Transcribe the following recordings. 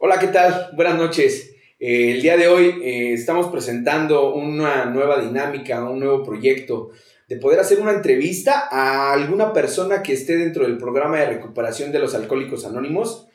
Hola, ¿qué tal? Buenas noches. Eh, el día de hoy eh, estamos presentando una nueva dinámica, un nuevo proyecto de poder hacer una entrevista a alguna persona que esté dentro del programa de recuperación de los alcohólicos anónimos,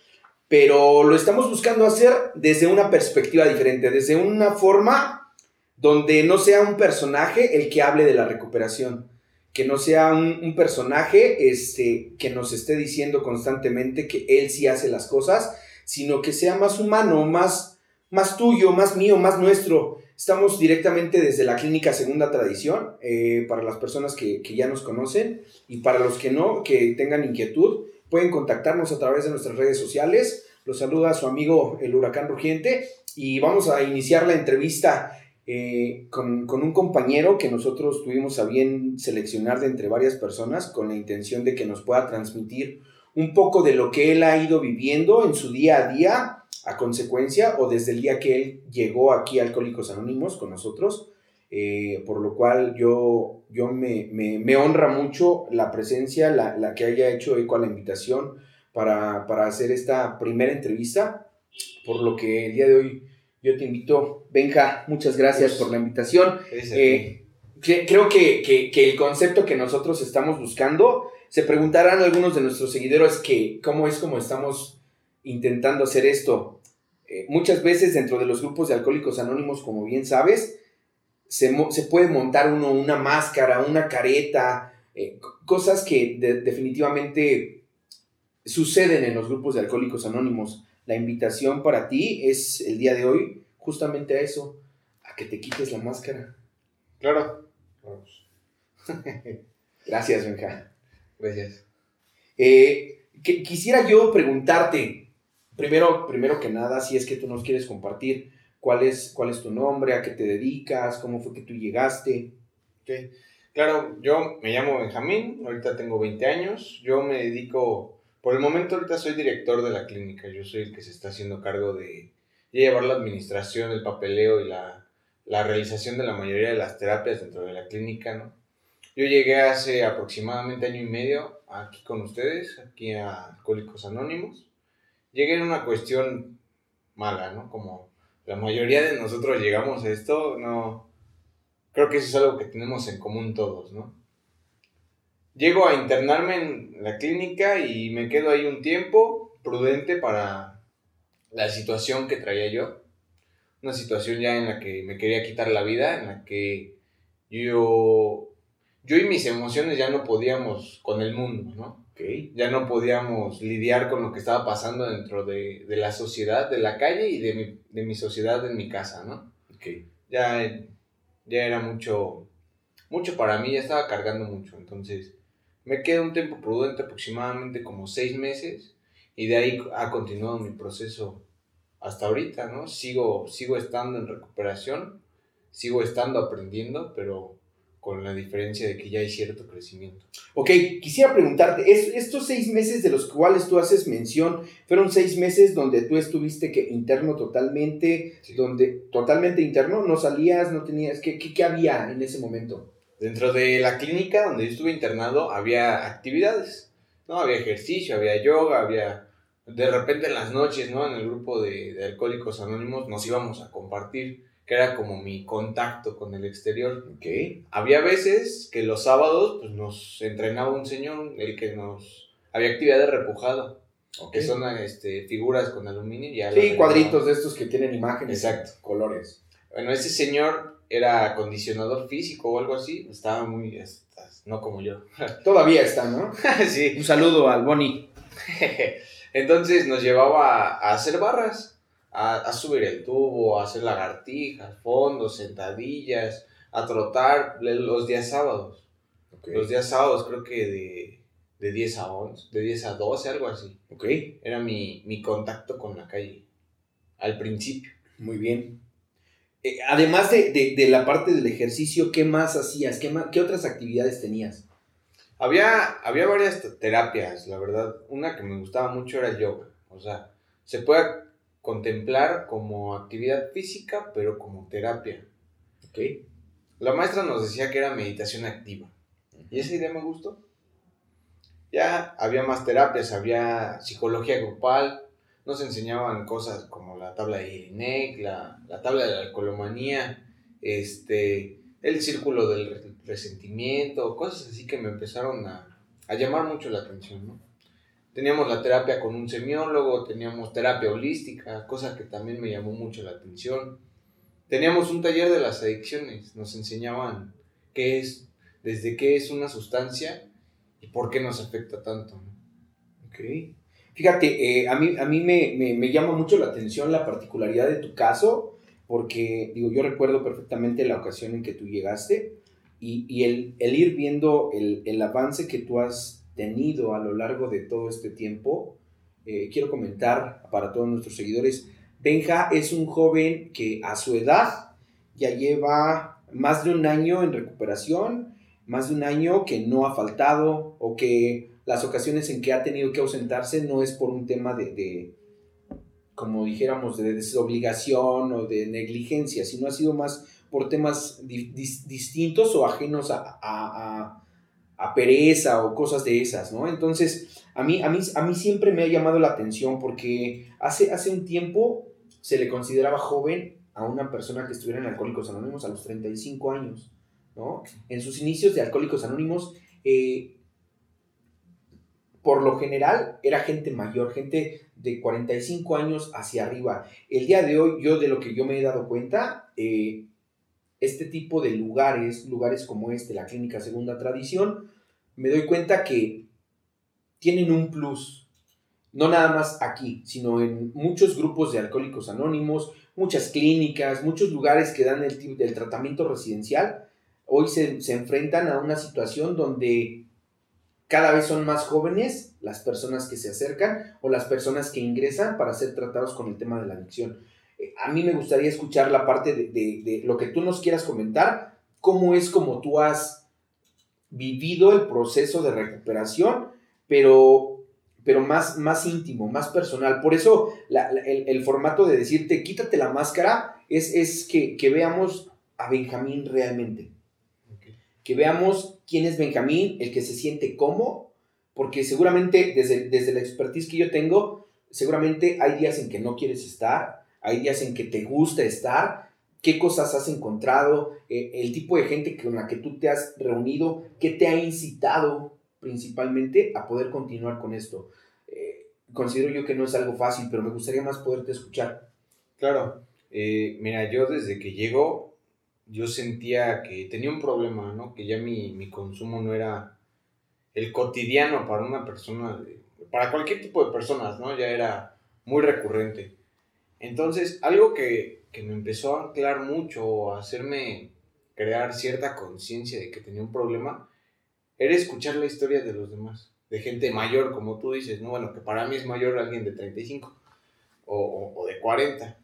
pero lo estamos buscando hacer desde una perspectiva diferente, desde una forma donde no sea un personaje el que hable de la recuperación, que no sea un, personaje este, que nos esté diciendo constantemente que él sí hace las cosas, sino que sea más humano, más, más tuyo, más mío, más nuestro. Estamos directamente desde la clínica Segunda Tradición, eh, para las personas que, que, ya nos conocen y para los que no, que tengan inquietud, pueden contactarnos a través de nuestras redes sociales. Los saluda su amigo el huracán rugiente y vamos a iniciar la entrevista eh, con, con, un compañero que nosotros tuvimos a bien seleccionar de entre varias personas con la intención de que nos pueda transmitir un poco de lo que él ha ido viviendo en su día a día a consecuencia o desde el día que él llegó aquí a Alcohólicos Anónimos con nosotros, eh, por lo cual yo, yo me, me, me honra mucho la presencia, la, la, que haya hecho eco a la invitación para, para hacer esta primera entrevista, por lo que el día de hoy yo te invito, Benja, muchas gracias pues, por la invitación. Eh, creo que, que, que el concepto que nosotros estamos buscando se preguntarán algunos de nuestros seguidores que cómo es como estamos intentando hacer esto. Eh, muchas veces dentro de los grupos de alcohólicos anónimos, como bien sabes, se, se puede montar uno una máscara, una careta, eh, cosas que de, definitivamente suceden en los grupos de alcohólicos anónimos. La invitación para ti es el día de hoy justamente a eso, a que te quites la máscara. Claro. Gracias, Benja. Gracias. Eh, que, quisiera yo preguntarte, primero, primero que nada, si es que tú nos quieres compartir cuál es, cuál es tu nombre, a qué te dedicas, cómo fue que tú llegaste. Okay. Claro, yo me llamo Benjamín, ahorita tengo 20 años, yo me dedico, por el momento ahorita soy director de la clínica, yo soy el que se está haciendo cargo de, llevar la administración, el papeleo y la, la realización de la mayoría de las terapias dentro de la clínica, ¿no? Yo llegué hace aproximadamente año y medio aquí con ustedes, aquí a Alcohólicos Anónimos. Llegué en una cuestión mala, ¿no? Como la mayoría de nosotros llegamos a esto, no. Creo que eso es algo que tenemos en común todos, ¿no? Llego a internarme en la clínica y me quedo ahí un tiempo prudente para la situación que traía yo. Una situación ya en la que me quería quitar la vida, en la que yo yo y mis emociones ya no podíamos con el mundo, ¿no? Okay. Ya no podíamos lidiar con lo que estaba pasando dentro de, de la sociedad, de la calle y de mi, de mi sociedad en mi casa, ¿no? Okay. Ya, ya era mucho, mucho para mí, ya estaba cargando mucho. Entonces, me quedé un tiempo prudente, aproximadamente como seis meses, y de ahí ha continuado mi proceso hasta ahorita, ¿no? Sigo, sigo estando en recuperación, sigo estando aprendiendo, pero con la diferencia de que ya hay cierto crecimiento. Ok, quisiera preguntarte, estos seis meses de los cuales tú haces mención, fueron seis meses donde tú estuviste que interno totalmente, sí. donde totalmente interno, no salías, no tenías, ¿qué, qué, qué había en ese momento? Dentro de la clínica donde yo estuve internado había actividades, ¿no? Había ejercicio, había yoga, había... De repente en las noches, ¿no? En el grupo de, de alcohólicos anónimos nos íbamos a compartir que era como mi contacto con el exterior. Okay. Había veces que los sábados pues, nos entrenaba un señor, el que nos... Había actividad de repujado, okay. que son este, figuras con aluminio. Ya sí, cuadritos de estos que tienen imágenes. Exacto. Colores. Bueno, ese señor era acondicionador físico o algo así, estaba muy... No como yo. Todavía está, ¿no? sí. Un saludo al Boni. Entonces nos llevaba a hacer barras a, a, subir el tubo, a hacer lagartijas, fondos, sentadillas, a trotar los días sábados. Okay. Los días sábados creo que de, de 10 a 11, de 10 a 12, algo así. Ok. Era mi, mi contacto con la calle, al principio. Muy bien. Eh, además de, de, de, la parte del ejercicio, ¿qué más hacías? ¿Qué, más, qué otras actividades tenías? Había, había varias terapias, la verdad. Una que me gustaba mucho era el yoga. O sea, se puede contemplar como actividad física, pero como terapia. La maestra nos decía que era meditación activa. Y esa idea me gustó. Ya había más terapias, había psicología grupal, nos enseñaban cosas como la tabla de INEC, la, la tabla de la alcoholomanía, este, el círculo del resentimiento, cosas así que me empezaron a, a llamar mucho la atención, ¿no? Teníamos la terapia con un semiólogo, teníamos terapia holística, cosa que también me llamó mucho la atención. Teníamos un taller de las adicciones, nos enseñaban qué es, desde qué es una sustancia y por qué nos afecta tanto. Ok. Fíjate, eh, a mí, a mí me, me, llama mucho la atención la particularidad de tu caso, porque digo, yo recuerdo perfectamente la ocasión en que tú llegaste y, y el, el, ir viendo el, el, avance que tú has tenido a lo largo de todo este tiempo. Eh, quiero comentar para todos nuestros seguidores, Benja es un joven que a su edad ya lleva más de un año en recuperación, más de un año que no ha faltado o que las ocasiones en que ha tenido que ausentarse no es por un tema de, como dijéramos, de desobligación o de negligencia, sino ha sido más por temas distintos o ajenos a, pereza o cosas de esas, ¿no? Entonces, a mí, a, mí, a mí siempre me ha llamado la atención porque hace, hace un tiempo se le consideraba joven a una persona que estuviera en Alcohólicos Anónimos a los 35 años, ¿no? En sus inicios de Alcohólicos Anónimos, eh, por lo general era gente mayor, gente de 45 años hacia arriba. El día de hoy, yo de lo que yo me he dado cuenta, eh, este tipo de lugares, lugares como este, la Clínica Segunda Tradición, me doy cuenta que tienen un plus, no nada más aquí, sino en muchos grupos de alcohólicos anónimos, muchas clínicas, muchos lugares que dan el, del tratamiento residencial, hoy se, se enfrentan a una situación donde cada vez son más jóvenes las personas que se acercan o las personas que ingresan para ser tratados con el tema de la adicción. Eh, a mí me gustaría escuchar la parte de, lo que tú nos quieras comentar, cómo es como tú has vivido el proceso de recuperación, pero, pero más, más íntimo, más personal. Por eso el, formato de decirte quítate la máscara es, es que, que veamos a Benjamín realmente que veamos quién es Benjamín, el que se siente cómo, porque seguramente desde, desde la expertise que yo tengo, seguramente hay días en que no quieres estar, hay días en que te gusta estar, qué cosas has encontrado, eh, el tipo de gente con la que tú te has reunido, qué te ha incitado principalmente a poder continuar con esto. Eh, considero yo que no es algo fácil, pero me gustaría más poderte escuchar. Claro, eh, mira, yo desde que llego yo sentía que tenía un problema, ¿no? Que ya mi, consumo no era el cotidiano para una persona, para cualquier tipo de personas, ¿no? Ya era muy recurrente. Entonces, algo que, que me empezó a anclar mucho, a hacerme crear cierta conciencia de que tenía un problema, era escuchar la historia de los demás, de gente mayor, como tú dices, ¿no? Bueno, que para mí es mayor alguien de 35 o, o, o de 40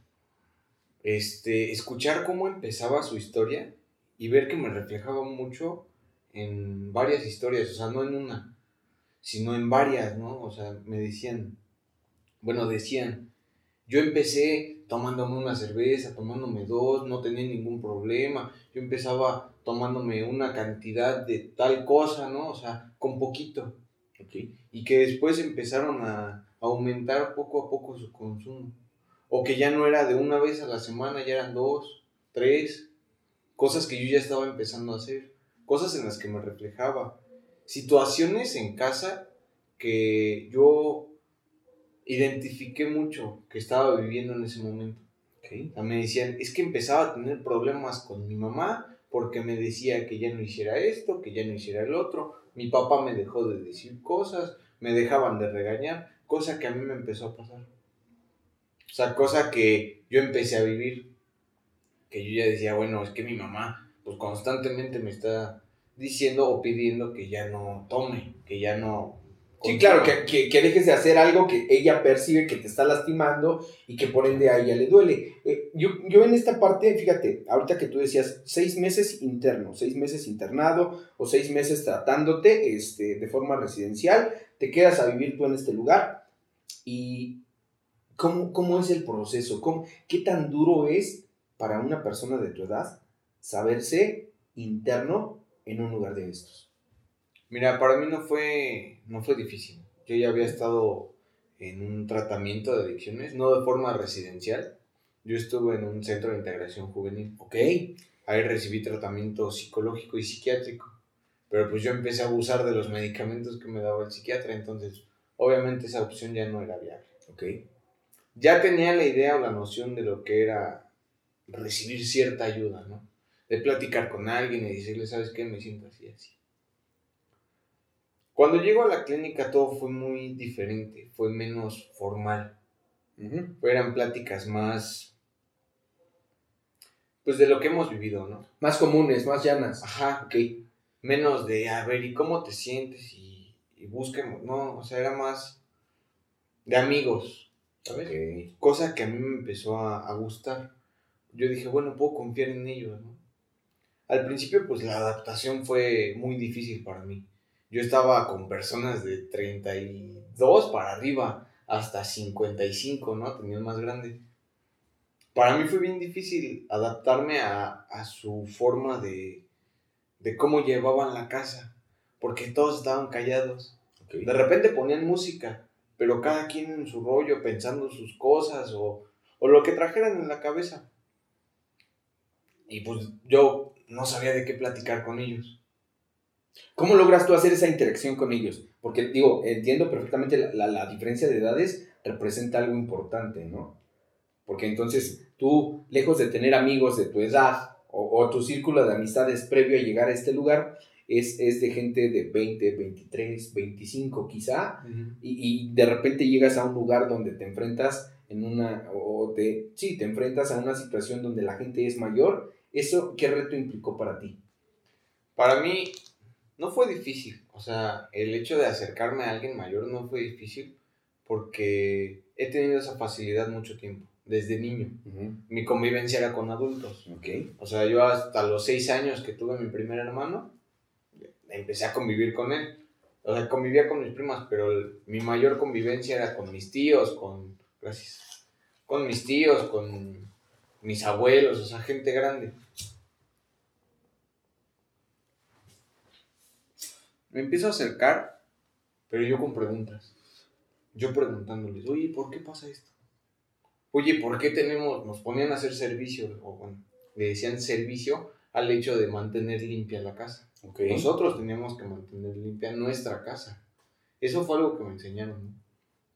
este, escuchar cómo empezaba su historia y ver que me reflejaba mucho en varias historias, o sea, no en una, sino en varias, ¿no? O sea, me decían, bueno, decían, yo empecé tomándome una cerveza, tomándome dos, no tenía ningún problema, yo empezaba tomándome una cantidad de tal cosa, ¿no? O sea, con poquito. Y que después empezaron a aumentar poco a poco su consumo. O que ya no era de una vez a la semana, ya eran dos, tres, cosas que yo ya estaba empezando a hacer, cosas en las que me reflejaba, situaciones en casa que yo identifiqué mucho que estaba viviendo en ese momento. Okay. me decían, es que empezaba a tener problemas con mi mamá porque me decía que ya no hiciera esto, que ya no hiciera el otro, mi papá me dejó de decir cosas, me dejaban de regañar, cosa que a mí me empezó a pasar. O sea, cosa que yo empecé a vivir, que yo ya decía, bueno, es que mi mamá pues constantemente me está diciendo o pidiendo que ya no tome, que ya no... Sí, claro, que, que, dejes de hacer algo que ella percibe que te está lastimando y que por ende a ella le duele. Eh, yo, yo en esta parte, fíjate, ahorita que tú decías seis meses interno, seis meses internado o seis meses tratándote este, de forma residencial, te quedas a vivir tú en este lugar y ¿Cómo, es el proceso? ¿Cómo, ¿Qué tan duro es para una persona de tu edad saberse interno en un lugar de estos? Mira, para mí no fue, no fue difícil. Yo ya había estado en un tratamiento de adicciones, no de forma residencial. Yo estuve en un centro de integración juvenil. Ok. Ahí recibí tratamiento psicológico y psiquiátrico. Pero pues yo empecé a abusar de los medicamentos que me daba el psiquiatra, entonces obviamente esa opción ya no era viable. Ok. Ya tenía la idea o la noción de lo que era recibir cierta ayuda, ¿no? De platicar con alguien y decirle, ¿sabes qué? Me siento así, así. Cuando llego a la clínica todo fue muy diferente, fue menos formal. Eran pláticas más, pues de lo que hemos vivido, ¿no? Más comunes, más llanas. Ajá, Ok. menos de, a ver, ¿y cómo te sientes? Y, y busquemos, no, o sea, era más de amigos, ¿sabes? Ok. Cosa que a mí me empezó a, a gustar. Yo dije, bueno, puedo confiar en ellos, ¿no? Al principio, pues la adaptación fue muy difícil para mí. Yo estaba con personas de 32 para arriba, hasta 55, ¿no? Tenía el más grande. Para mí fue bien difícil adaptarme a, a su forma de, de cómo llevaban la casa, porque todos estaban callados. De repente ponían música, pero cada quien en su rollo, pensando sus cosas o, o lo que trajeran en la cabeza. Y pues yo no sabía de qué platicar con ellos. ¿Cómo logras tú hacer esa interacción con ellos? Porque, digo, entiendo perfectamente la, la- la diferencia de edades representa algo importante, ¿no? Porque entonces tú, lejos de tener amigos de tu edad o, o tu círculo de amistades previo a llegar a este lugar, es, es de gente de 20, 23, 25 quizá, y, y de repente llegas a un lugar donde te enfrentas en una, o te, sí, te enfrentas a una situación donde la gente es mayor, ¿eso qué reto implicó para ti? Para mí no fue difícil. O sea, el hecho de acercarme a alguien mayor no fue difícil porque he tenido esa facilidad mucho tiempo, desde niño. Mi convivencia era con adultos. O sea, yo hasta los seis años que tuve mi primer hermano, empecé a convivir con él. O sea, convivía con mis primas, pero el- mi mayor convivencia era con mis tíos, con... Gracias. Con mis tíos, con mis abuelos, o sea, gente grande. Me empiezo a acercar, pero yo con preguntas. Yo preguntándoles, oye, ¿por qué pasa esto? Oye, ¿por qué tenemos, nos ponían a hacer servicio, o bueno, le decían servicio al hecho de mantener limpia la casa? Ok. Nosotros teníamos que mantener limpia nuestra casa. Eso fue algo que me enseñaron, ¿no?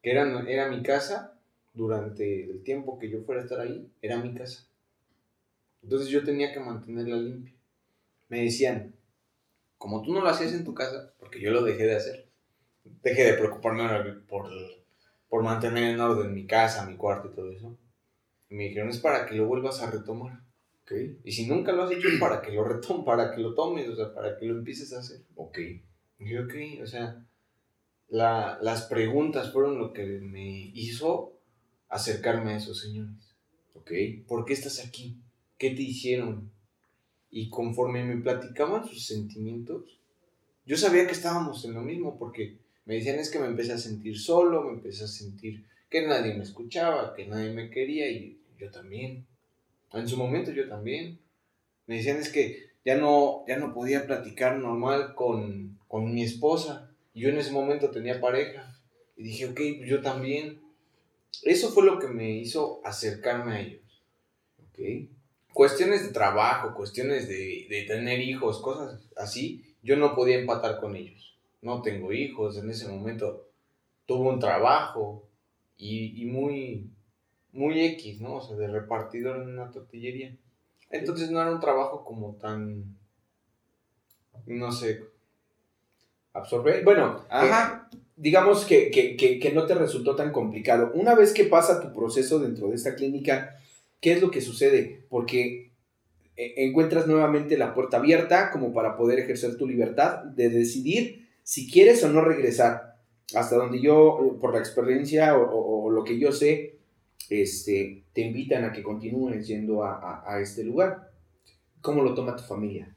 Que era, era mi casa durante el tiempo que yo fuera a estar ahí, era mi casa. Entonces yo tenía que mantenerla limpia. Me decían, como tú no lo hacías en tu casa, porque yo lo dejé de hacer, dejé de preocuparme por, por mantener en orden mi casa, mi cuarto y todo eso. Y me dijeron, es para que lo vuelvas a retomar. Y si nunca lo has hecho, es para que lo retomes, para que lo tomes, o sea, para que lo empieces a hacer. Ok. Y yo, ok, o sea, la- las preguntas fueron lo que me hizo acercarme a esos señores. Ok. ¿Por qué estás aquí? ¿Qué te hicieron? Y conforme me platicaban sus sentimientos, yo sabía que estábamos en lo mismo, porque me decían es que me empecé a sentir solo, me empecé a sentir que nadie me escuchaba, que nadie me quería, y yo también. En su momento yo también. Me decían es que ya no, ya no podía platicar normal con, con mi esposa. Y yo en ese momento tenía pareja. Y dije, ok, pues yo también. Eso fue lo que me hizo acercarme a ellos. Ok. Cuestiones de trabajo, cuestiones de, de tener hijos, cosas así, yo no podía empatar con ellos. No tengo hijos, en ese momento tuve un trabajo y, y muy, muy X, ¿no? O sea, de repartidor en una tortillería. Entonces no era un trabajo como tan, no sé. Absorber. Bueno, Ajá. eh, digamos que, que, que, que no te resultó tan complicado. Una vez que pasa tu proceso dentro de esta clínica, ¿qué es lo que sucede? Porque eh, encuentras nuevamente la puerta abierta como para poder ejercer tu libertad de decidir si quieres o no regresar. Hasta donde yo, por la experiencia o, o- o lo que yo sé, este, te invitan a que continúes yendo a, a- a este lugar. ¿Cómo lo toma tu familia?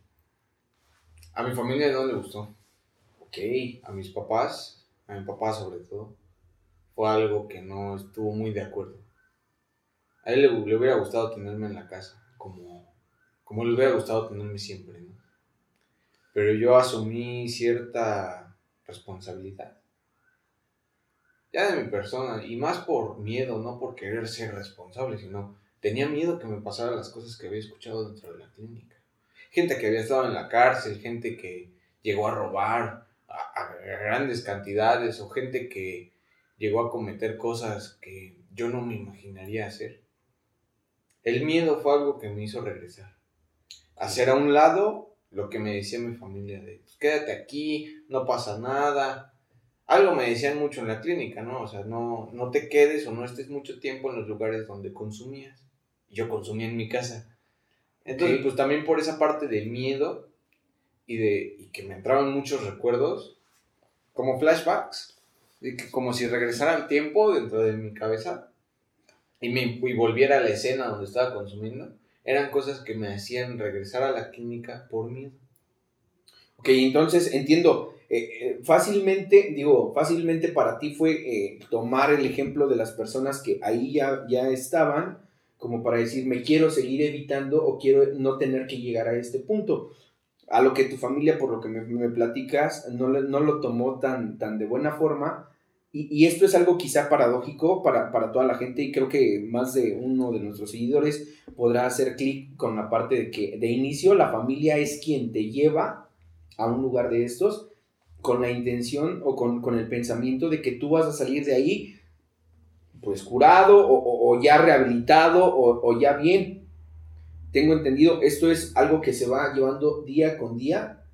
A mi familia no le gustó. Ok, A mis papás, a mi papá sobre todo, fue algo que no estuvo muy de acuerdo. A él le, hubiera gustado tenerme en la casa, como, como le hubiera gustado tenerme siempre, ¿no? Pero yo asumí cierta responsabilidad. ya de mi persona, y más por miedo, no por querer ser responsable, sino tenía miedo que me pasaran las cosas que había escuchado dentro de la clínica. Gente que había estado en la cárcel, gente que llegó a robar a, grandes cantidades, o gente que llegó a cometer cosas que yo no me imaginaría hacer. El miedo fue algo que me hizo regresar. Hacer a un lado lo que me decía mi familia de, pues, quédate aquí, no pasa nada, algo me decían mucho en la clínica, ¿no? O sea, no, no te quedes o no estés mucho tiempo en los lugares donde consumías. Yo consumía en mi casa. Entonces, pues también por esa parte del miedo y de y que me entraban muchos recuerdos, como flashbacks, de que como si regresara el tiempo dentro de mi cabeza y, me, y volviera a la escena donde estaba consumiendo, eran cosas que me hacían regresar a la clínica por miedo. Ok, entonces entiendo, eh, eh, fácilmente, digo, fácilmente para ti fue eh, tomar el ejemplo de las personas que ahí ya, ya estaban, como para decir, me quiero seguir evitando o quiero no tener que llegar a este punto. A lo que tu familia, por lo que me, platicas, no, no, lo tomó tan, tan de buena forma. Y, y esto es algo quizá paradójico para, para, toda la gente y creo que más de uno de nuestros seguidores podrá hacer clic con la parte de que de inicio la familia es quien te lleva a un lugar de estos con la intención o con, el pensamiento de que tú vas a salir de ahí pues curado o, ya rehabilitado o, ya bien. Tengo entendido, esto es algo que se va llevando día con día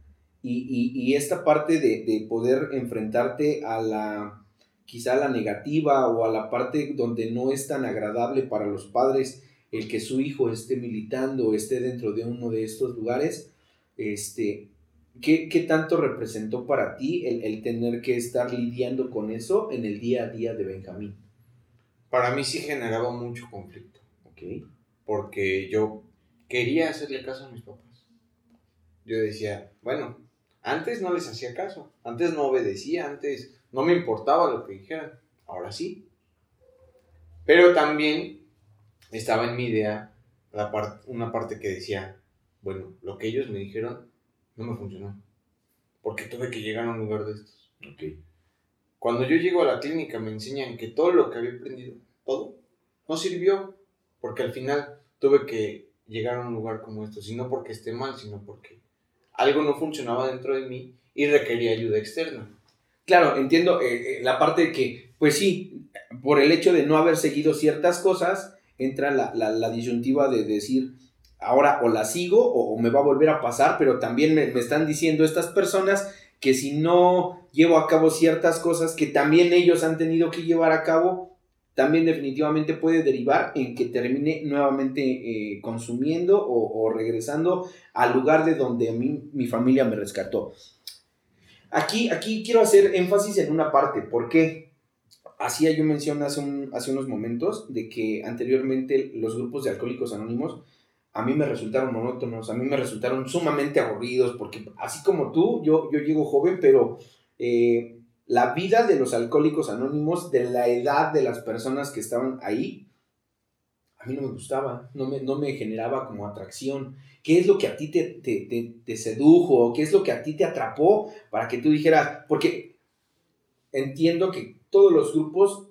y, esta parte de, poder enfrentarte a la, quizá a la negativa o a la parte donde no es tan agradable para los padres el que su hijo esté militando o esté dentro de uno de estos lugares, este, ¿Qué, tanto representó para ti el, tener que estar lidiando con eso en el día a día de Benjamín? Para mí sí generaba mucho conflicto. Ok. Porque yo quería hacerle caso a mis papás. Yo decía, bueno, antes no les hacía caso, antes no obedecía, antes no me importaba lo que dijeran, ahora sí. Pero también estaba en mi idea la una parte que decía, bueno, lo que ellos me dijeron no me funcionó. Porque tuve que llegar a un lugar de estos. Cuando yo llego a la clínica me enseñan que todo lo que había aprendido, todo, no sirvió. Porque al final tuve que llegar a un lugar como estos. Y no porque esté mal, sino porque algo no funcionaba dentro de mí y requería ayuda externa. Claro, entiendo eh, eh, la parte de que, pues sí, por el hecho de no haber seguido ciertas cosas, entra la, la, la disyuntiva de decir, ahora o la sigo o, me va a volver a pasar, pero también me, están diciendo estas personas que si no llevo a cabo ciertas cosas que también ellos han tenido que llevar a cabo, también definitivamente puede derivar en que termine nuevamente eh, consumiendo o, regresando al lugar de donde mí, mi familia me rescató. Aquí, aquí quiero hacer énfasis en una parte, porque hacía yo mención hace, hace unos momentos de que anteriormente los grupos de alcohólicos anónimos a mí me resultaron monótonos, a mí me resultaron sumamente aburridos, porque así como tú, yo, yo llego joven, pero eh, la vida de los alcohólicos anónimos, de la edad de las personas que estaban ahí, a mí no me gustaba, no me, no me generaba como atracción. ¿Qué es lo que a ti te, te, te sedujo? ¿Qué es lo que a ti te atrapó para que tú dijeras? Porque entiendo que todos los grupos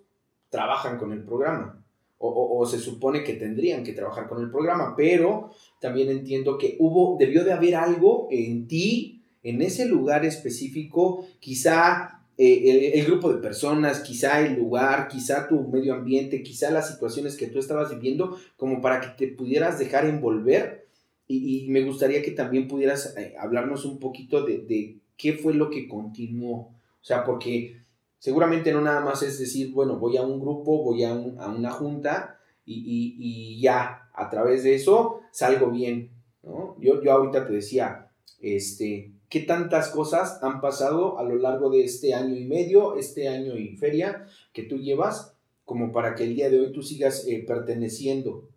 trabajan con el programa o, se supone que tendrían que trabajar con el programa, pero también entiendo que hubo, debió de haber algo en ti, en ese lugar específico, quizá eh, el, grupo de personas, quizá el lugar, quizá tu medio ambiente, quizá las situaciones que tú estabas viviendo, como para que te pudieras dejar envolver. Y, me gustaría que también pudieras eh, hablarnos un poquito de, de qué fue lo que continuó. O sea, porque Seguramente no nada más es decir, bueno, voy a un grupo, voy a, una junta y, ya, a través de eso salgo bien, ¿no? Yo, yo ahorita te decía, este, ¿qué tantas cosas han pasado a lo largo de este año y medio, este año y feria que tú llevas, como para que el día de hoy tú sigas eh, perteneciendo,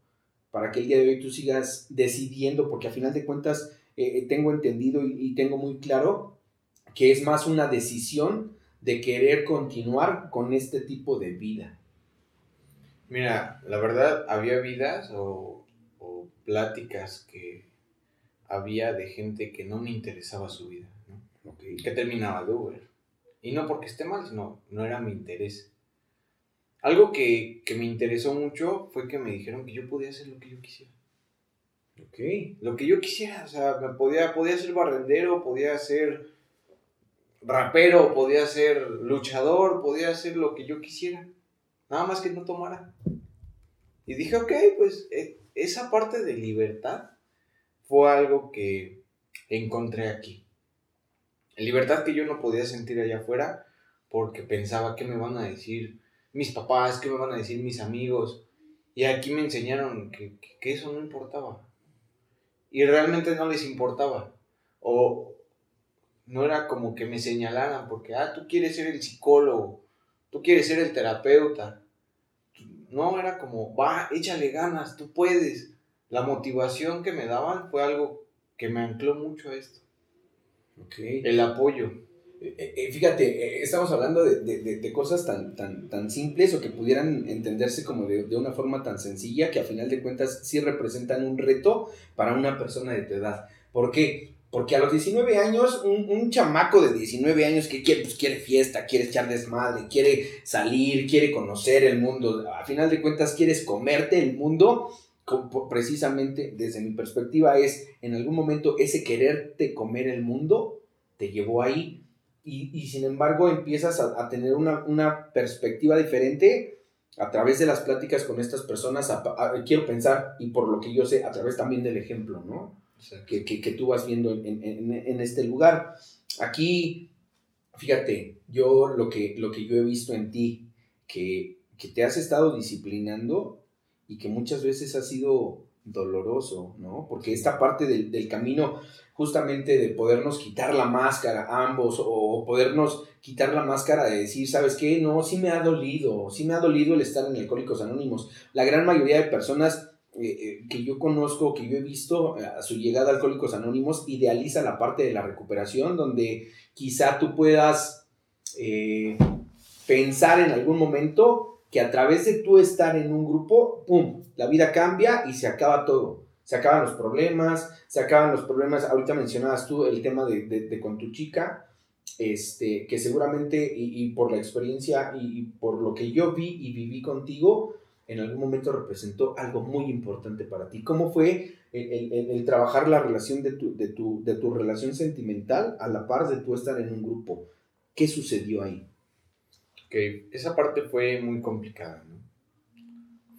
para que el día de hoy tú sigas decidiendo, porque a final de cuentas eh, eh, tengo entendido y tengo muy claro que es más una decisión de querer continuar con este tipo de vida? Mira, la verdad, había vidas o, pláticas que había de gente que no me interesaba su vida, ¿no? que terminaba de Uber. Y no porque esté mal, sino no era mi interés. Algo que, que me interesó mucho fue que me dijeron que yo podía hacer lo que yo quisiera. Ok. Lo que yo quisiera, o sea, me podía, podía ser barrendero, podía ser rapero, podía ser luchador, podía hacer lo que yo quisiera. Nada más que no tomara. Y dije, ok, pues eh, esa parte de libertad fue algo que encontré aquí. Libertad que yo no podía sentir allá afuera porque pensaba qué me van a decir mis papás, qué me van a decir mis amigos. Y aquí me enseñaron que, que eso no importaba. Y realmente no les importaba. O no era como que me señalaran porque, ah, tú quieres ser el psicólogo, tú quieres ser el terapeuta. No, era como, va, échale ganas, tú puedes. La motivación que me daban fue algo que me ancló mucho a esto. Ok. El apoyo. Eh, eh, fíjate, eh, estamos hablando de, de- de cosas tan, tan, tan simples o que pudieran entenderse como de, de una forma tan sencilla que a final de cuentas sí representan un reto para una persona de tu edad. ¿Por qué? Porque a los 19 años, un, un chamaco de 19 años que quiere, pues, quiere fiesta, quiere echar desmadre, quiere salir, quiere conocer el mundo, a final de cuentas quieres comerte el mundo, precisamente desde mi perspectiva es, en algún momento ese quererte comer el mundo te llevó ahí y, y sin embargo empiezas a, a tener una, una perspectiva diferente a través de las pláticas con estas personas, a- a- quiero pensar, y por lo que yo sé, a través también del ejemplo, ¿no? Que, que- que tú vas viendo en, en- en- en este lugar. Aquí, fíjate, yo lo que, lo que yo he visto en ti, que, que te has estado disciplinando y que muchas veces ha sido doloroso, ¿no? Porque esta parte del, del camino justamente de podernos quitar la máscara ambos o podernos quitar la máscara de decir, ¿sabes qué? No, sí me ha dolido, sí me ha dolido el estar en Alcohólicos Anónimos. La gran mayoría de personas eh, eh, que yo conozco, que yo he visto eh, a su llegada a Alcohólicos Anónimos, idealiza la parte de la recuperación, donde quizá tú puedas pensar en algún momento que a través de tú estar en un grupo, ¡pum!, la vida cambia y se acaba todo. Se acaban los problemas, se acaban los problemas. Ahorita mencionabas tú el tema de, de- con tu chica, este, que seguramente, y, por la experiencia y, por lo que yo vi y viví contigo, en algún momento representó algo muy importante para ti. ¿Cómo fue el- el trabajar la relación de tu, de, tu, de tu relación sentimental a la par de tú estar en un grupo? ¿Qué sucedió ahí? Esa parte fue muy complicada, ¿no?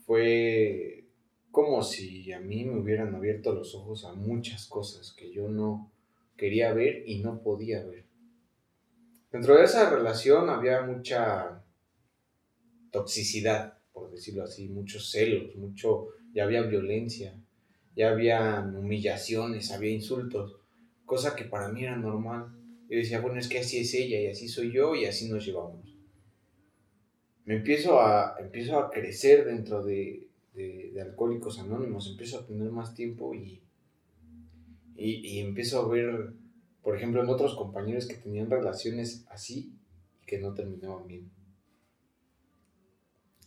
Fue como si a mí me hubieran abierto los ojos a muchas cosas que yo no quería ver y no podía ver. Dentro de esa relación había mucha toxicidad, por decirlo así, muchos celos, mucho, ya había violencia, ya había humillaciones, había insultos, cosa que para mí era normal. Yo decía, bueno, es que así es ella y así soy yo y así nos llevamos me empiezo a, empiezo a crecer dentro de, de, Alcohólicos Anónimos, empiezo a tener más tiempo y, y, y empiezo a ver, por ejemplo, en otros compañeros que tenían relaciones así y que no terminaban bien.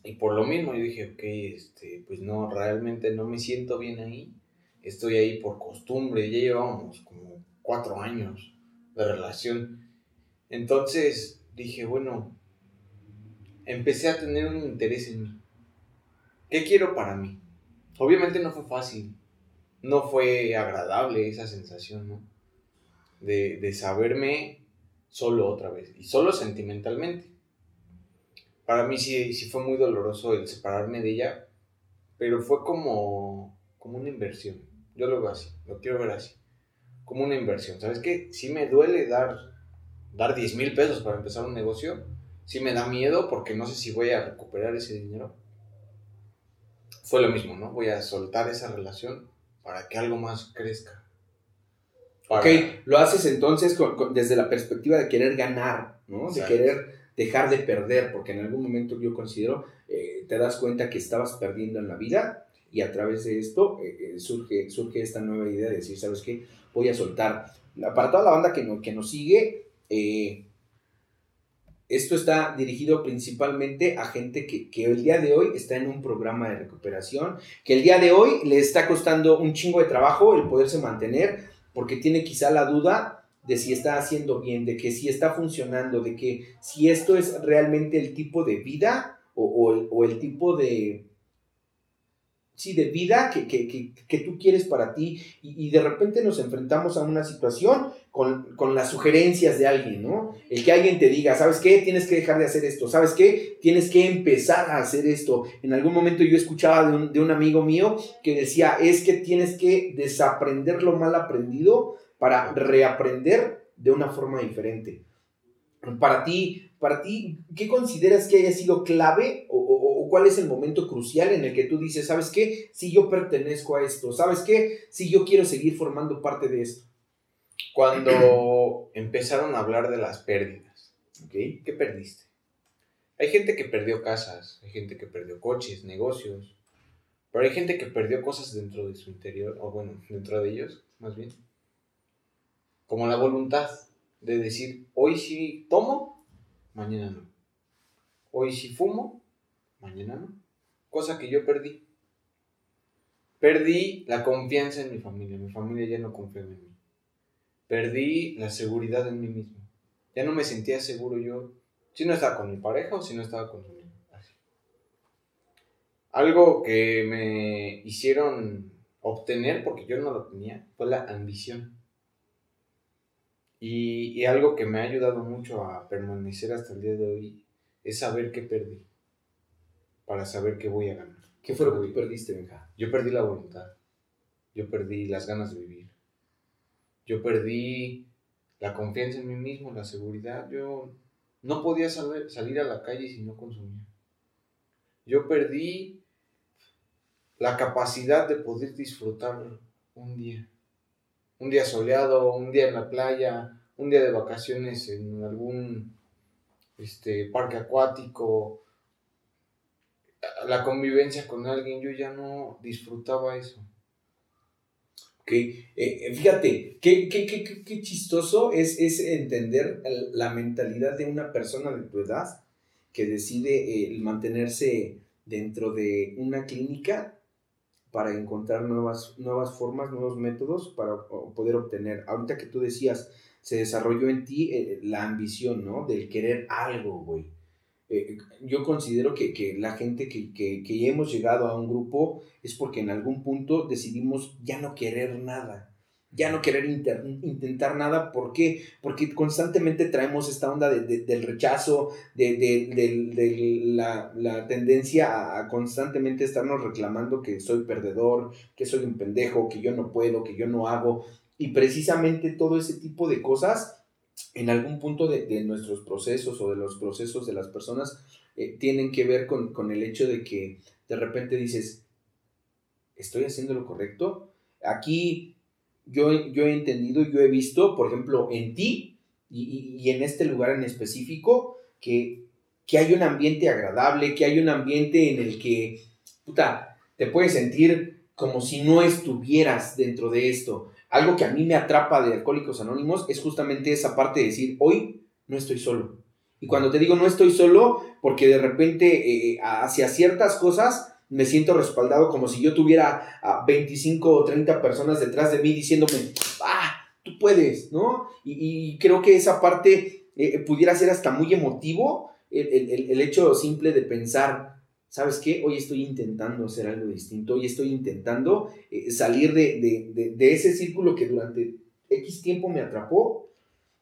Y por lo mismo yo dije, ok, este, pues no, realmente no me siento bien ahí, estoy ahí por costumbre, ya llevábamos como cuatro años de relación. Entonces dije, bueno, empecé a tener un interés en mí. ¿Qué quiero para mí? Obviamente no fue fácil, no fue agradable esa sensación, ¿no? De, de saberme solo otra vez, y solo sentimentalmente. Para mí sí, sí fue muy doloroso el separarme de ella, pero fue como, como una inversión. Yo lo veo así, lo quiero ver así, como una inversión. ¿Sabes qué? Sí me duele dar, dar 10 mil pesos para empezar un negocio, sí me da miedo porque no sé si voy a recuperar ese dinero. Fue lo mismo, ¿no? Voy a soltar esa relación para que algo más crezca. Para- Ok, lo haces entonces con- con- desde la perspectiva de querer ganar, ¿no? De querer dejar de perder, porque en algún momento yo considero, eh, te das cuenta que estabas perdiendo en la vida y a través de esto eh, eh, surge, surge esta nueva idea de decir, ¿sabes qué? Voy a soltar. Para toda la banda que, no- que nos sigue, eh, esto está dirigido principalmente a gente que, que el día de hoy está en un programa de recuperación, que el día de hoy le está costando un chingo de trabajo el poderse mantener, porque tiene quizá la duda de si está haciendo bien, de que si está funcionando, de que si esto es realmente el tipo de vida o el tipo de, sí, de vida que, tú quieres para ti y, de repente nos enfrentamos a una situación con, las sugerencias de alguien, ¿no? El que alguien te diga, ¿sabes qué? Tienes que dejar de hacer esto, ¿sabes qué? Tienes que empezar a hacer esto. En algún momento yo escuchaba de un, de un amigo mío que decía, es que tienes que desaprender lo mal aprendido para reaprender de una forma diferente. Para ti, para ti, ¿qué consideras que haya sido clave cuál es el momento crucial en el que tú dices, ¿sabes qué? Si yo pertenezco a esto, ¿sabes qué? Si yo quiero seguir formando parte de esto. Cuando empezaron a hablar de las pérdidas, ¿ok? ¿Qué perdiste? Hay gente que perdió casas, hay gente que perdió coches, negocios, pero hay gente que perdió cosas dentro de su interior, o bueno, dentro de ellos, más bien. Como la voluntad de decir, hoy sí tomo, mañana no. Hoy sí fumo, mañana no. Cosa que yo perdí. Perdí la confianza en mi familia. Mi familia ya no confía en mí. Perdí la seguridad en mí mismo. Ya no me sentía seguro yo si no estaba con mi pareja o si no estaba con su niño. Algo que me hicieron obtener, porque yo no lo tenía, fue la ambición. Y, y algo que me ha ayudado mucho a permanecer hasta el día de hoy es saber que perdí para saber que voy a ganar. ¿Qué fue lo que perdiste, Benja? Yo perdí la voluntad. Yo perdí las ganas de vivir. Yo perdí la confianza en mí mismo, la seguridad. Yo no podía salir a la calle si no consumía. Yo perdí la capacidad de poder disfrutar un día. Un día soleado, un día en la playa, un día de vacaciones en algún este, parque acuático, la convivencia con alguien, yo ya no disfrutaba eso. Ok, eh, eh, fíjate, qué, qué, chistoso es, es, entender la mentalidad de una persona de tu edad que decide eh, mantenerse dentro de una clínica para encontrar nuevas, nuevas formas, nuevos métodos para poder obtener. Ahorita que tú decías, se desarrolló en ti la ambición, ¿no? Del querer algo, güey eh, yo considero que, la gente que, que, hemos llegado a un grupo es porque en algún punto decidimos ya no querer nada, ya no querer intentar nada. ¿Por qué? Porque constantemente traemos esta onda del rechazo, de, la, la, tendencia a, constantemente estarnos reclamando que soy perdedor, que soy un pendejo, que yo no puedo, que yo no hago. Y precisamente todo ese tipo de cosas en algún punto de, nuestros procesos o de los procesos de las personas eh, tienen que ver con, el hecho de que de repente dices, ¿estoy haciendo lo correcto? Aquí yo, yo he entendido, yo he visto, por ejemplo, en ti y, en este lugar en específico, que, que, hay un ambiente agradable, que hay un ambiente en el que, puta, te puedes sentir como si no estuvieras dentro de esto algo que a mí me atrapa de Alcohólicos Anónimos es justamente esa parte de decir, hoy no estoy solo. Y cuando te digo no estoy solo, porque de repente eh, hacia ciertas cosas me siento respaldado como si yo tuviera a 25 o 30 personas detrás de mí diciéndome, ah, tú puedes, ¿no? Y, creo que esa parte eh, pudiera ser hasta muy emotivo, el, el hecho simple de pensar, ¿sabes qué? Hoy estoy intentando hacer algo distinto, hoy estoy intentando eh, salir de, ese círculo que durante X tiempo me atrapó,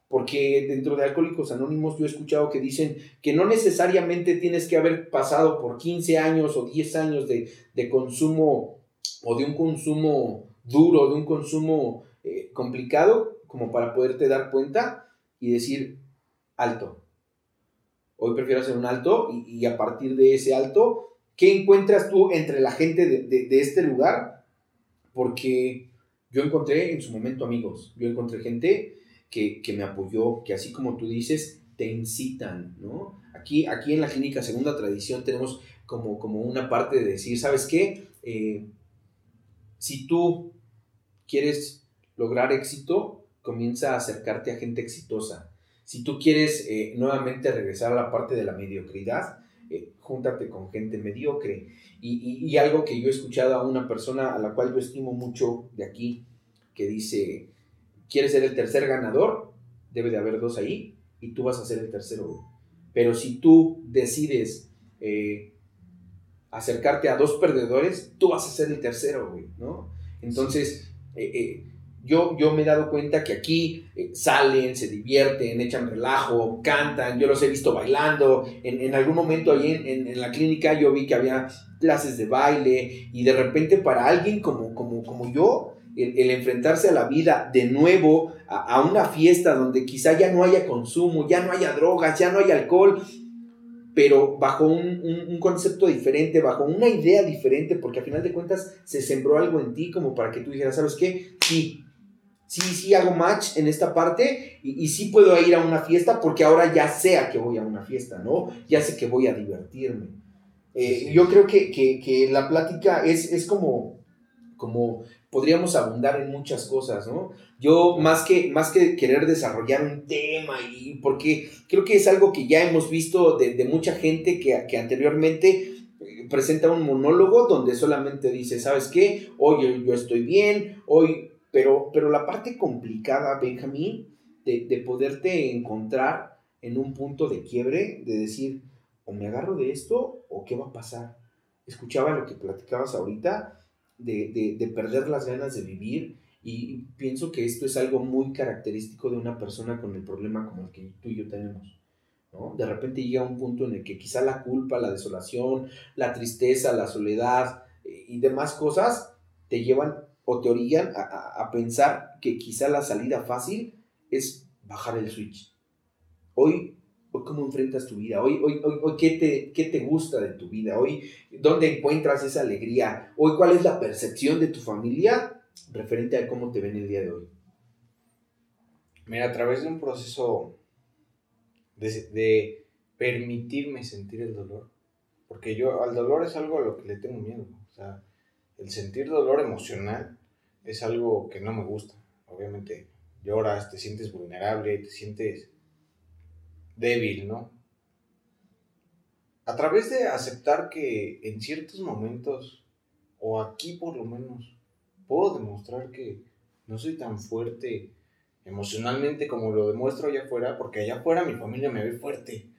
porque dentro de Alcohólicos Anónimos yo he escuchado que dicen que no necesariamente tienes que haber pasado por 15 años o 10 años de, consumo o de un consumo duro, de un consumo eh, complicado, como para poderte dar cuenta y decir, alto, Hoy prefiero hacer un alto y, a partir de ese alto, ¿qué encuentras tú entre la gente de, este lugar? Porque yo encontré en su momento amigos, yo encontré gente que, me apoyó, que así como tú dices, te incitan, ¿no? Aquí, aquí en la clínica Segunda Tradición tenemos como, como una parte de decir, ¿sabes qué? Eh, si tú quieres lograr éxito, comienza a acercarte a gente exitosa. Si tú quieres eh, nuevamente regresar a la parte de la mediocridad, eh, júntate con gente mediocre. Y, algo que yo he escuchado a una persona a la cual yo estimo mucho de aquí, que dice, ¿quieres ser el tercer ganador? Debe de haber dos ahí y tú vas a ser el tercero. Pero si tú decides eh, acercarte a dos perdedores, tú vas a ser el tercero, güey, ¿no? Entonces, yo, yo me he dado cuenta que aquí salen, se divierten, echan relajo, cantan, yo los he visto bailando, en, algún momento ahí en, en, la clínica yo vi que había clases de baile y de repente para alguien como, como, como yo, el, enfrentarse a la vida de nuevo, a, una fiesta donde quizá ya no haya consumo, ya no haya drogas, ya no haya alcohol, pero bajo un, concepto diferente, bajo una idea diferente, porque al final de cuentas se sembró algo en ti como para que tú dijeras, ¿sabes qué? Sí, sí, sí hago match en esta parte y, sí puedo ir a una fiesta porque ahora ya sé a que voy a una fiesta, ¿no? Ya sé que voy a divertirme. Eh, yo creo que, la plática es, es como, como podríamos abundar en muchas cosas, ¿no? Yo más que, más que querer desarrollar un tema y porque creo que es algo que ya hemos visto de, mucha gente que, que, anteriormente eh, presenta un monólogo donde solamente dice, ¿sabes qué? Hoy yo, estoy bien, hoy, pero, pero la parte complicada, Benjamín, de, de poderte encontrar en un punto de quiebre, de decir, o me agarro de esto o qué va a pasar. Escuchaba lo que platicabas ahorita de, perder las ganas de vivir y pienso que esto es algo muy característico de una persona con el problema como el que tú y yo tenemos. ¿no? De repente llega un punto en el que quizá la culpa, la desolación, la tristeza, la soledad eh, y demás cosas te llevan o te orillan a, pensar que quizá la salida fácil es bajar el switch. Hoy Hoy cómo enfrentas tu vida, hoy, hoy, hoy, ¿qué, te, qué te gusta de tu vida, hoy dónde encuentras esa alegría, hoy cuál es la percepción de tu familia referente a cómo te ven el día de hoy. Mira, a través de un proceso de, de permitirme sentir el dolor, porque yo al dolor es algo a lo que le tengo miedo, o sea, el sentir dolor emocional es algo que no me gusta, obviamente lloras, te sientes vulnerable, te sientes débil, ¿no? A través de aceptar que en ciertos momentos, o aquí por lo menos, puedo demostrar que no soy tan fuerte emocionalmente como lo demuestro allá afuera, porque allá afuera mi familia me ve fuerte.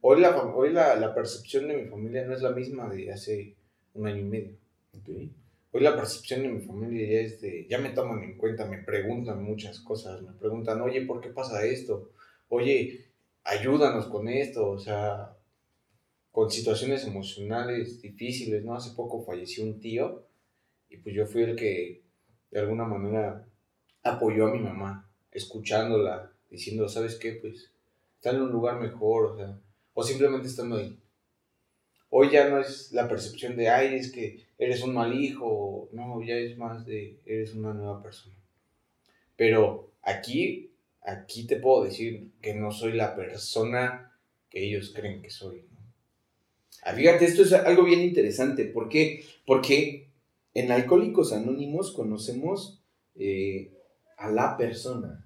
Hoy la, hoy la, percepción de mi familia no es la misma de hace un año y medio. Hoy la percepción de mi familia es de, ya me toman en cuenta, me preguntan muchas cosas, me preguntan, oye, ¿por qué pasa esto? Oye, ayúdanos con esto, o sea, con situaciones emocionales difíciles, ¿no? Hace poco falleció un tío y pues yo fui el que de alguna manera apoyó a mi mamá, escuchándola, diciendo, ¿sabes qué? Pues está en un lugar mejor, o sea, o simplemente estando ahí. Hoy ya no es la percepción de, ay, es que eres un mal hijo, no, ya es más de, eres una nueva persona. Pero aquí aquí te puedo decir que no soy la persona que ellos creen que soy. Ah, fíjate, esto es algo bien interesante. ¿Por qué? Porque en Alcohólicos Anónimos conocemos eh, a la persona.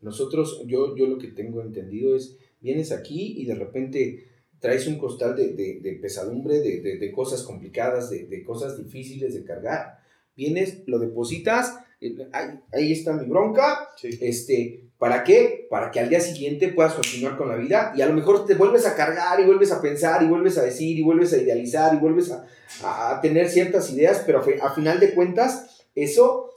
Nosotros, yo, yo lo que tengo entendido es, vienes aquí y de repente traes un costal de, pesadumbre, de, cosas complicadas, de, cosas difíciles de cargar. Vienes, lo depositas ahí, está mi bronca, este, ¿para qué? Para que al día siguiente puedas continuar con la vida y a lo mejor te vuelves a cargar y vuelves a pensar y vuelves a decir y vuelves a idealizar y vuelves a, tener ciertas ideas, pero a final de cuentas, eso,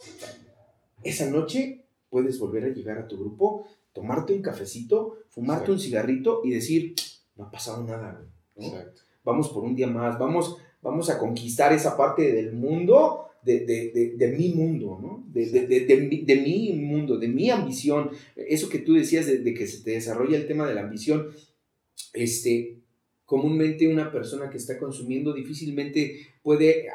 esa noche puedes volver a llegar a tu grupo, tomarte un cafecito, fumarte un cigarrito y decir, no ha pasado nada, Vamos por un día más, vamos, vamos a conquistar esa parte del mundo de, mi mundo, ¿no? De, mi mundo, de mi ambición. Eso que tú decías de, que se te desarrolla el tema de la ambición, este, comúnmente una persona que está consumiendo difícilmente puede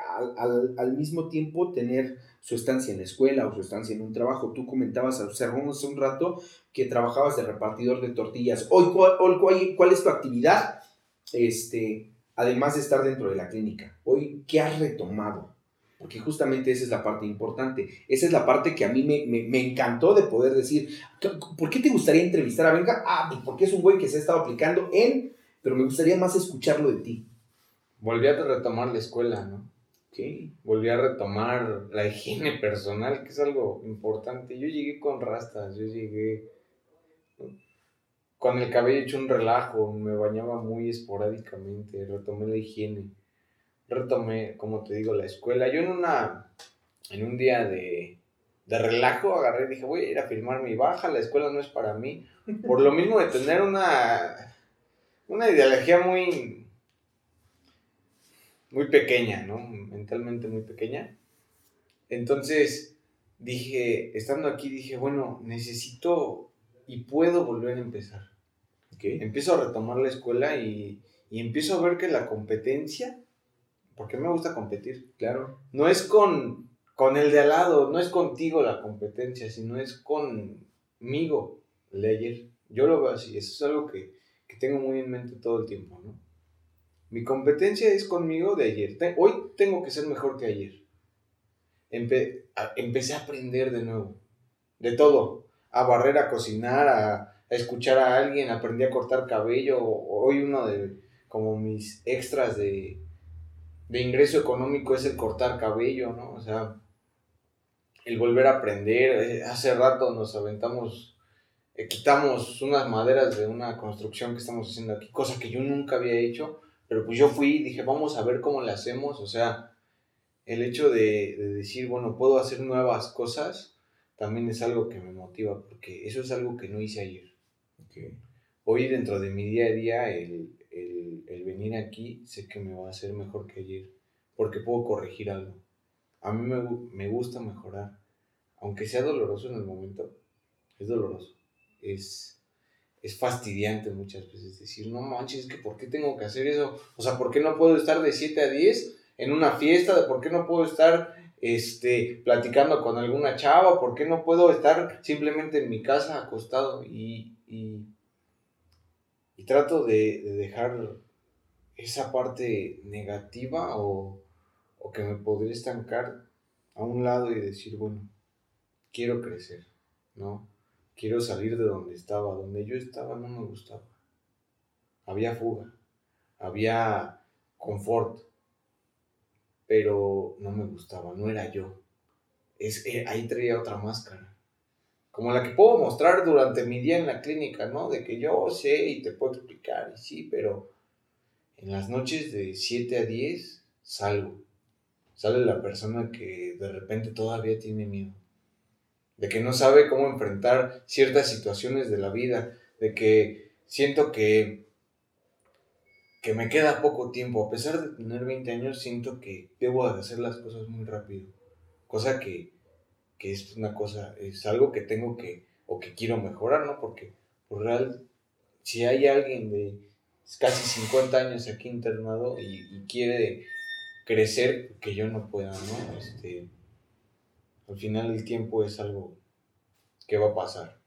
al, mismo tiempo tener su estancia en la escuela o su estancia en un trabajo. Tú comentabas, observamos hace un rato que trabajabas de repartidor de tortillas. Hoy, ¿cuál, cuál es tu actividad? Este, además de estar dentro de la clínica. Hoy, ¿qué has retomado? Porque justamente esa es la parte importante. Esa es la parte que a mí me, encantó de poder decir, ¿por qué te gustaría entrevistar a Venga? Ah, pues porque es un güey que se ha estado aplicando en, pero me gustaría más escucharlo de ti. Volví a retomar la escuela, ¿no? Okay. Volví a retomar la higiene personal, que es algo importante. Yo llegué con rastas, yo llegué con el cabello hecho un relajo, me bañaba muy esporádicamente, retomé la higiene, retomé, como te digo, la escuela. Yo en una, en un día de, de relajo agarré y dije, voy a ir a firmar mi baja, la escuela no es para mí. Por lo mismo de tener una, una ideología muy, muy pequeña, ¿no? Mentalmente muy pequeña. Entonces dije, estando aquí, dije, bueno, necesito y puedo volver a empezar. Empiezo a retomar la escuela y, y, empiezo a ver que la competencia, porque me gusta competir, claro, no es con, con el de al lado, no es contigo la competencia, sino es conmigo, ayer. Yo lo veo así, eso es algo que, que tengo muy en mente todo el tiempo, ¿no? Mi competencia es conmigo de ayer. Hoy tengo que ser mejor que ayer. empecé a aprender de nuevo, de todo a barrer, a cocinar, a, escuchar a alguien, aprendí a cortar cabello. Hoy uno de como mis extras de, de ingreso económico es el cortar cabello, ¿no? O sea, el volver a aprender. Eh, hace rato nos aventamos, eh, quitamos unas maderas de una construcción que estamos haciendo aquí, cosa que yo nunca había hecho, pero pues yo fui y dije, vamos a ver cómo le hacemos, o sea, el hecho de, de decir, bueno, puedo hacer nuevas cosas también es algo que me motiva, porque eso es algo que no hice ayer. Hoy dentro de mi día a día, el, venir aquí, sé que me va a hacer mejor que ayer, porque puedo corregir algo. A mí me, gusta mejorar, aunque sea doloroso en el momento, es doloroso. Es, es fastidiante muchas veces decir, no manches, es que ¿por qué tengo que hacer eso? O sea, ¿por qué no puedo estar de 7 a 10 en una fiesta? ¿Por qué no puedo estar este, platicando con alguna chava, ¿por qué no puedo estar simplemente en mi casa acostado? Y, y, trato de, dejar esa parte negativa o, o que me podría estancar a un lado y decir, bueno, quiero crecer, ¿no? Quiero salir de donde estaba, donde yo estaba no me gustaba. Había fuga, había confort, pero no me gustaba, no era yo. Es, eh, ahí traía otra máscara. Como la que puedo mostrar durante mi día en la clínica, ¿no? De que yo sé y te puedo explicar, y sí, pero en las noches de 7 a 10 salgo. Sale la persona que de repente todavía tiene miedo. De que no sabe cómo enfrentar ciertas situaciones de la vida. De que siento que que me queda poco tiempo. A pesar de tener 20 años, siento que debo de hacer las cosas muy rápido. Cosa que, que es una cosa, es algo que tengo que, o que quiero mejorar, ¿no? Porque, por real, si hay alguien de casi 50 años aquí internado y, quiere crecer, que yo no pueda, ¿no? Este, al final el tiempo es algo que va a pasar.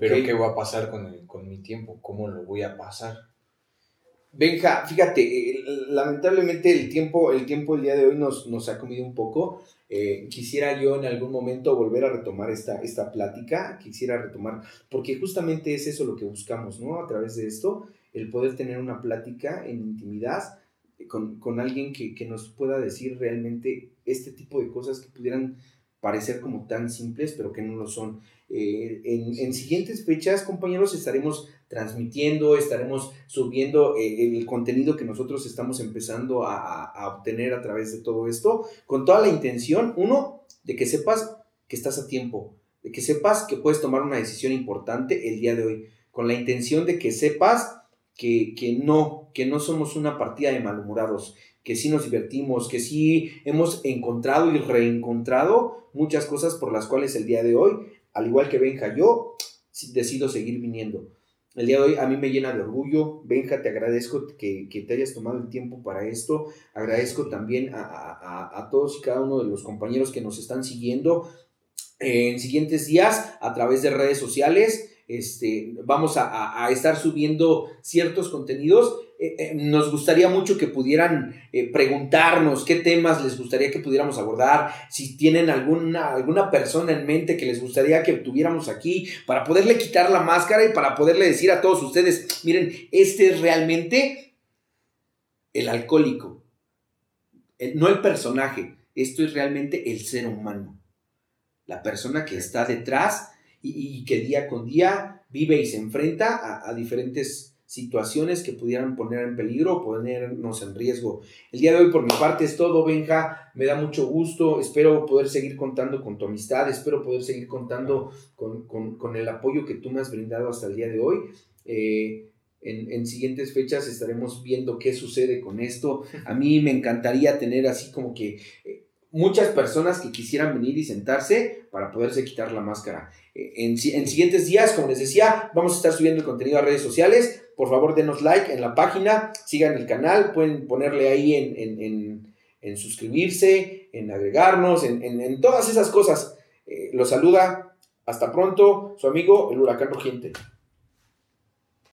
Pero ¿qué va a pasar con, con mi tiempo? ¿Cómo lo voy a pasar? Benja, fíjate, eh, lamentablemente el tiempo, el tiempo el día de hoy nos, nos ha comido un poco. Eh, quisiera yo en algún momento volver a retomar esta, esta plática, quisiera retomar, porque justamente es eso lo que buscamos, ¿no? A través de esto, el poder tener una plática en intimidad con, con alguien que, que nos pueda decir realmente este tipo de cosas que pudieran parecer como tan simples, pero que no lo son. Eh, en, en, siguientes fechas, compañeros, estaremos transmitiendo, estaremos subiendo eh, el contenido que nosotros estamos empezando a, a, obtener a través de todo esto, con toda la intención, uno, de que sepas que estás a tiempo, de que sepas que puedes tomar una decisión importante el día de hoy, con la intención de que sepas que, que no, que no somos una partida de malhumorados, que sí nos divertimos, que sí hemos encontrado y reencontrado muchas cosas por las cuales el día de hoy, al igual que Benja, yo decido seguir viniendo. El día de hoy a mí me llena de orgullo. Benja, te agradezco que, te hayas tomado el tiempo para esto. Agradezco también a, todos y cada uno de los compañeros que nos están siguiendo en siguientes días a través de redes sociales. Este, vamos a, estar subiendo ciertos contenidos. Eh, eh, nos gustaría mucho que pudieran eh, preguntarnos qué temas les gustaría que pudiéramos abordar, si tienen alguna, alguna persona en mente que les gustaría que tuviéramos aquí, para poderle quitar la máscara y para poderle decir a todos ustedes, miren, este es realmente el alcohólico, no el personaje, esto es realmente el ser humano, la persona que está detrás y, que día con día vive y se enfrenta a, diferentes situaciones que pudieran poner en peligro o ponernos en riesgo. El día de hoy por mi parte es todo, Benja, me da mucho gusto, espero poder seguir contando con tu amistad, espero poder seguir contando con, el apoyo que tú me has brindado hasta el día de hoy. Eh, en, siguientes fechas estaremos viendo qué sucede con esto. A mí me encantaría tener así como que eh, muchas personas que quisieran venir y sentarse para poderse quitar la máscara. Eh, en, siguientes días, como les decía, vamos a estar subiendo el contenido a redes sociales. Por favor, denos like en la página, sigan el canal, pueden ponerle ahí en, suscribirse, en agregarnos, en, todas esas cosas. Eh, los saluda, hasta pronto, su amigo el huracán rugiente.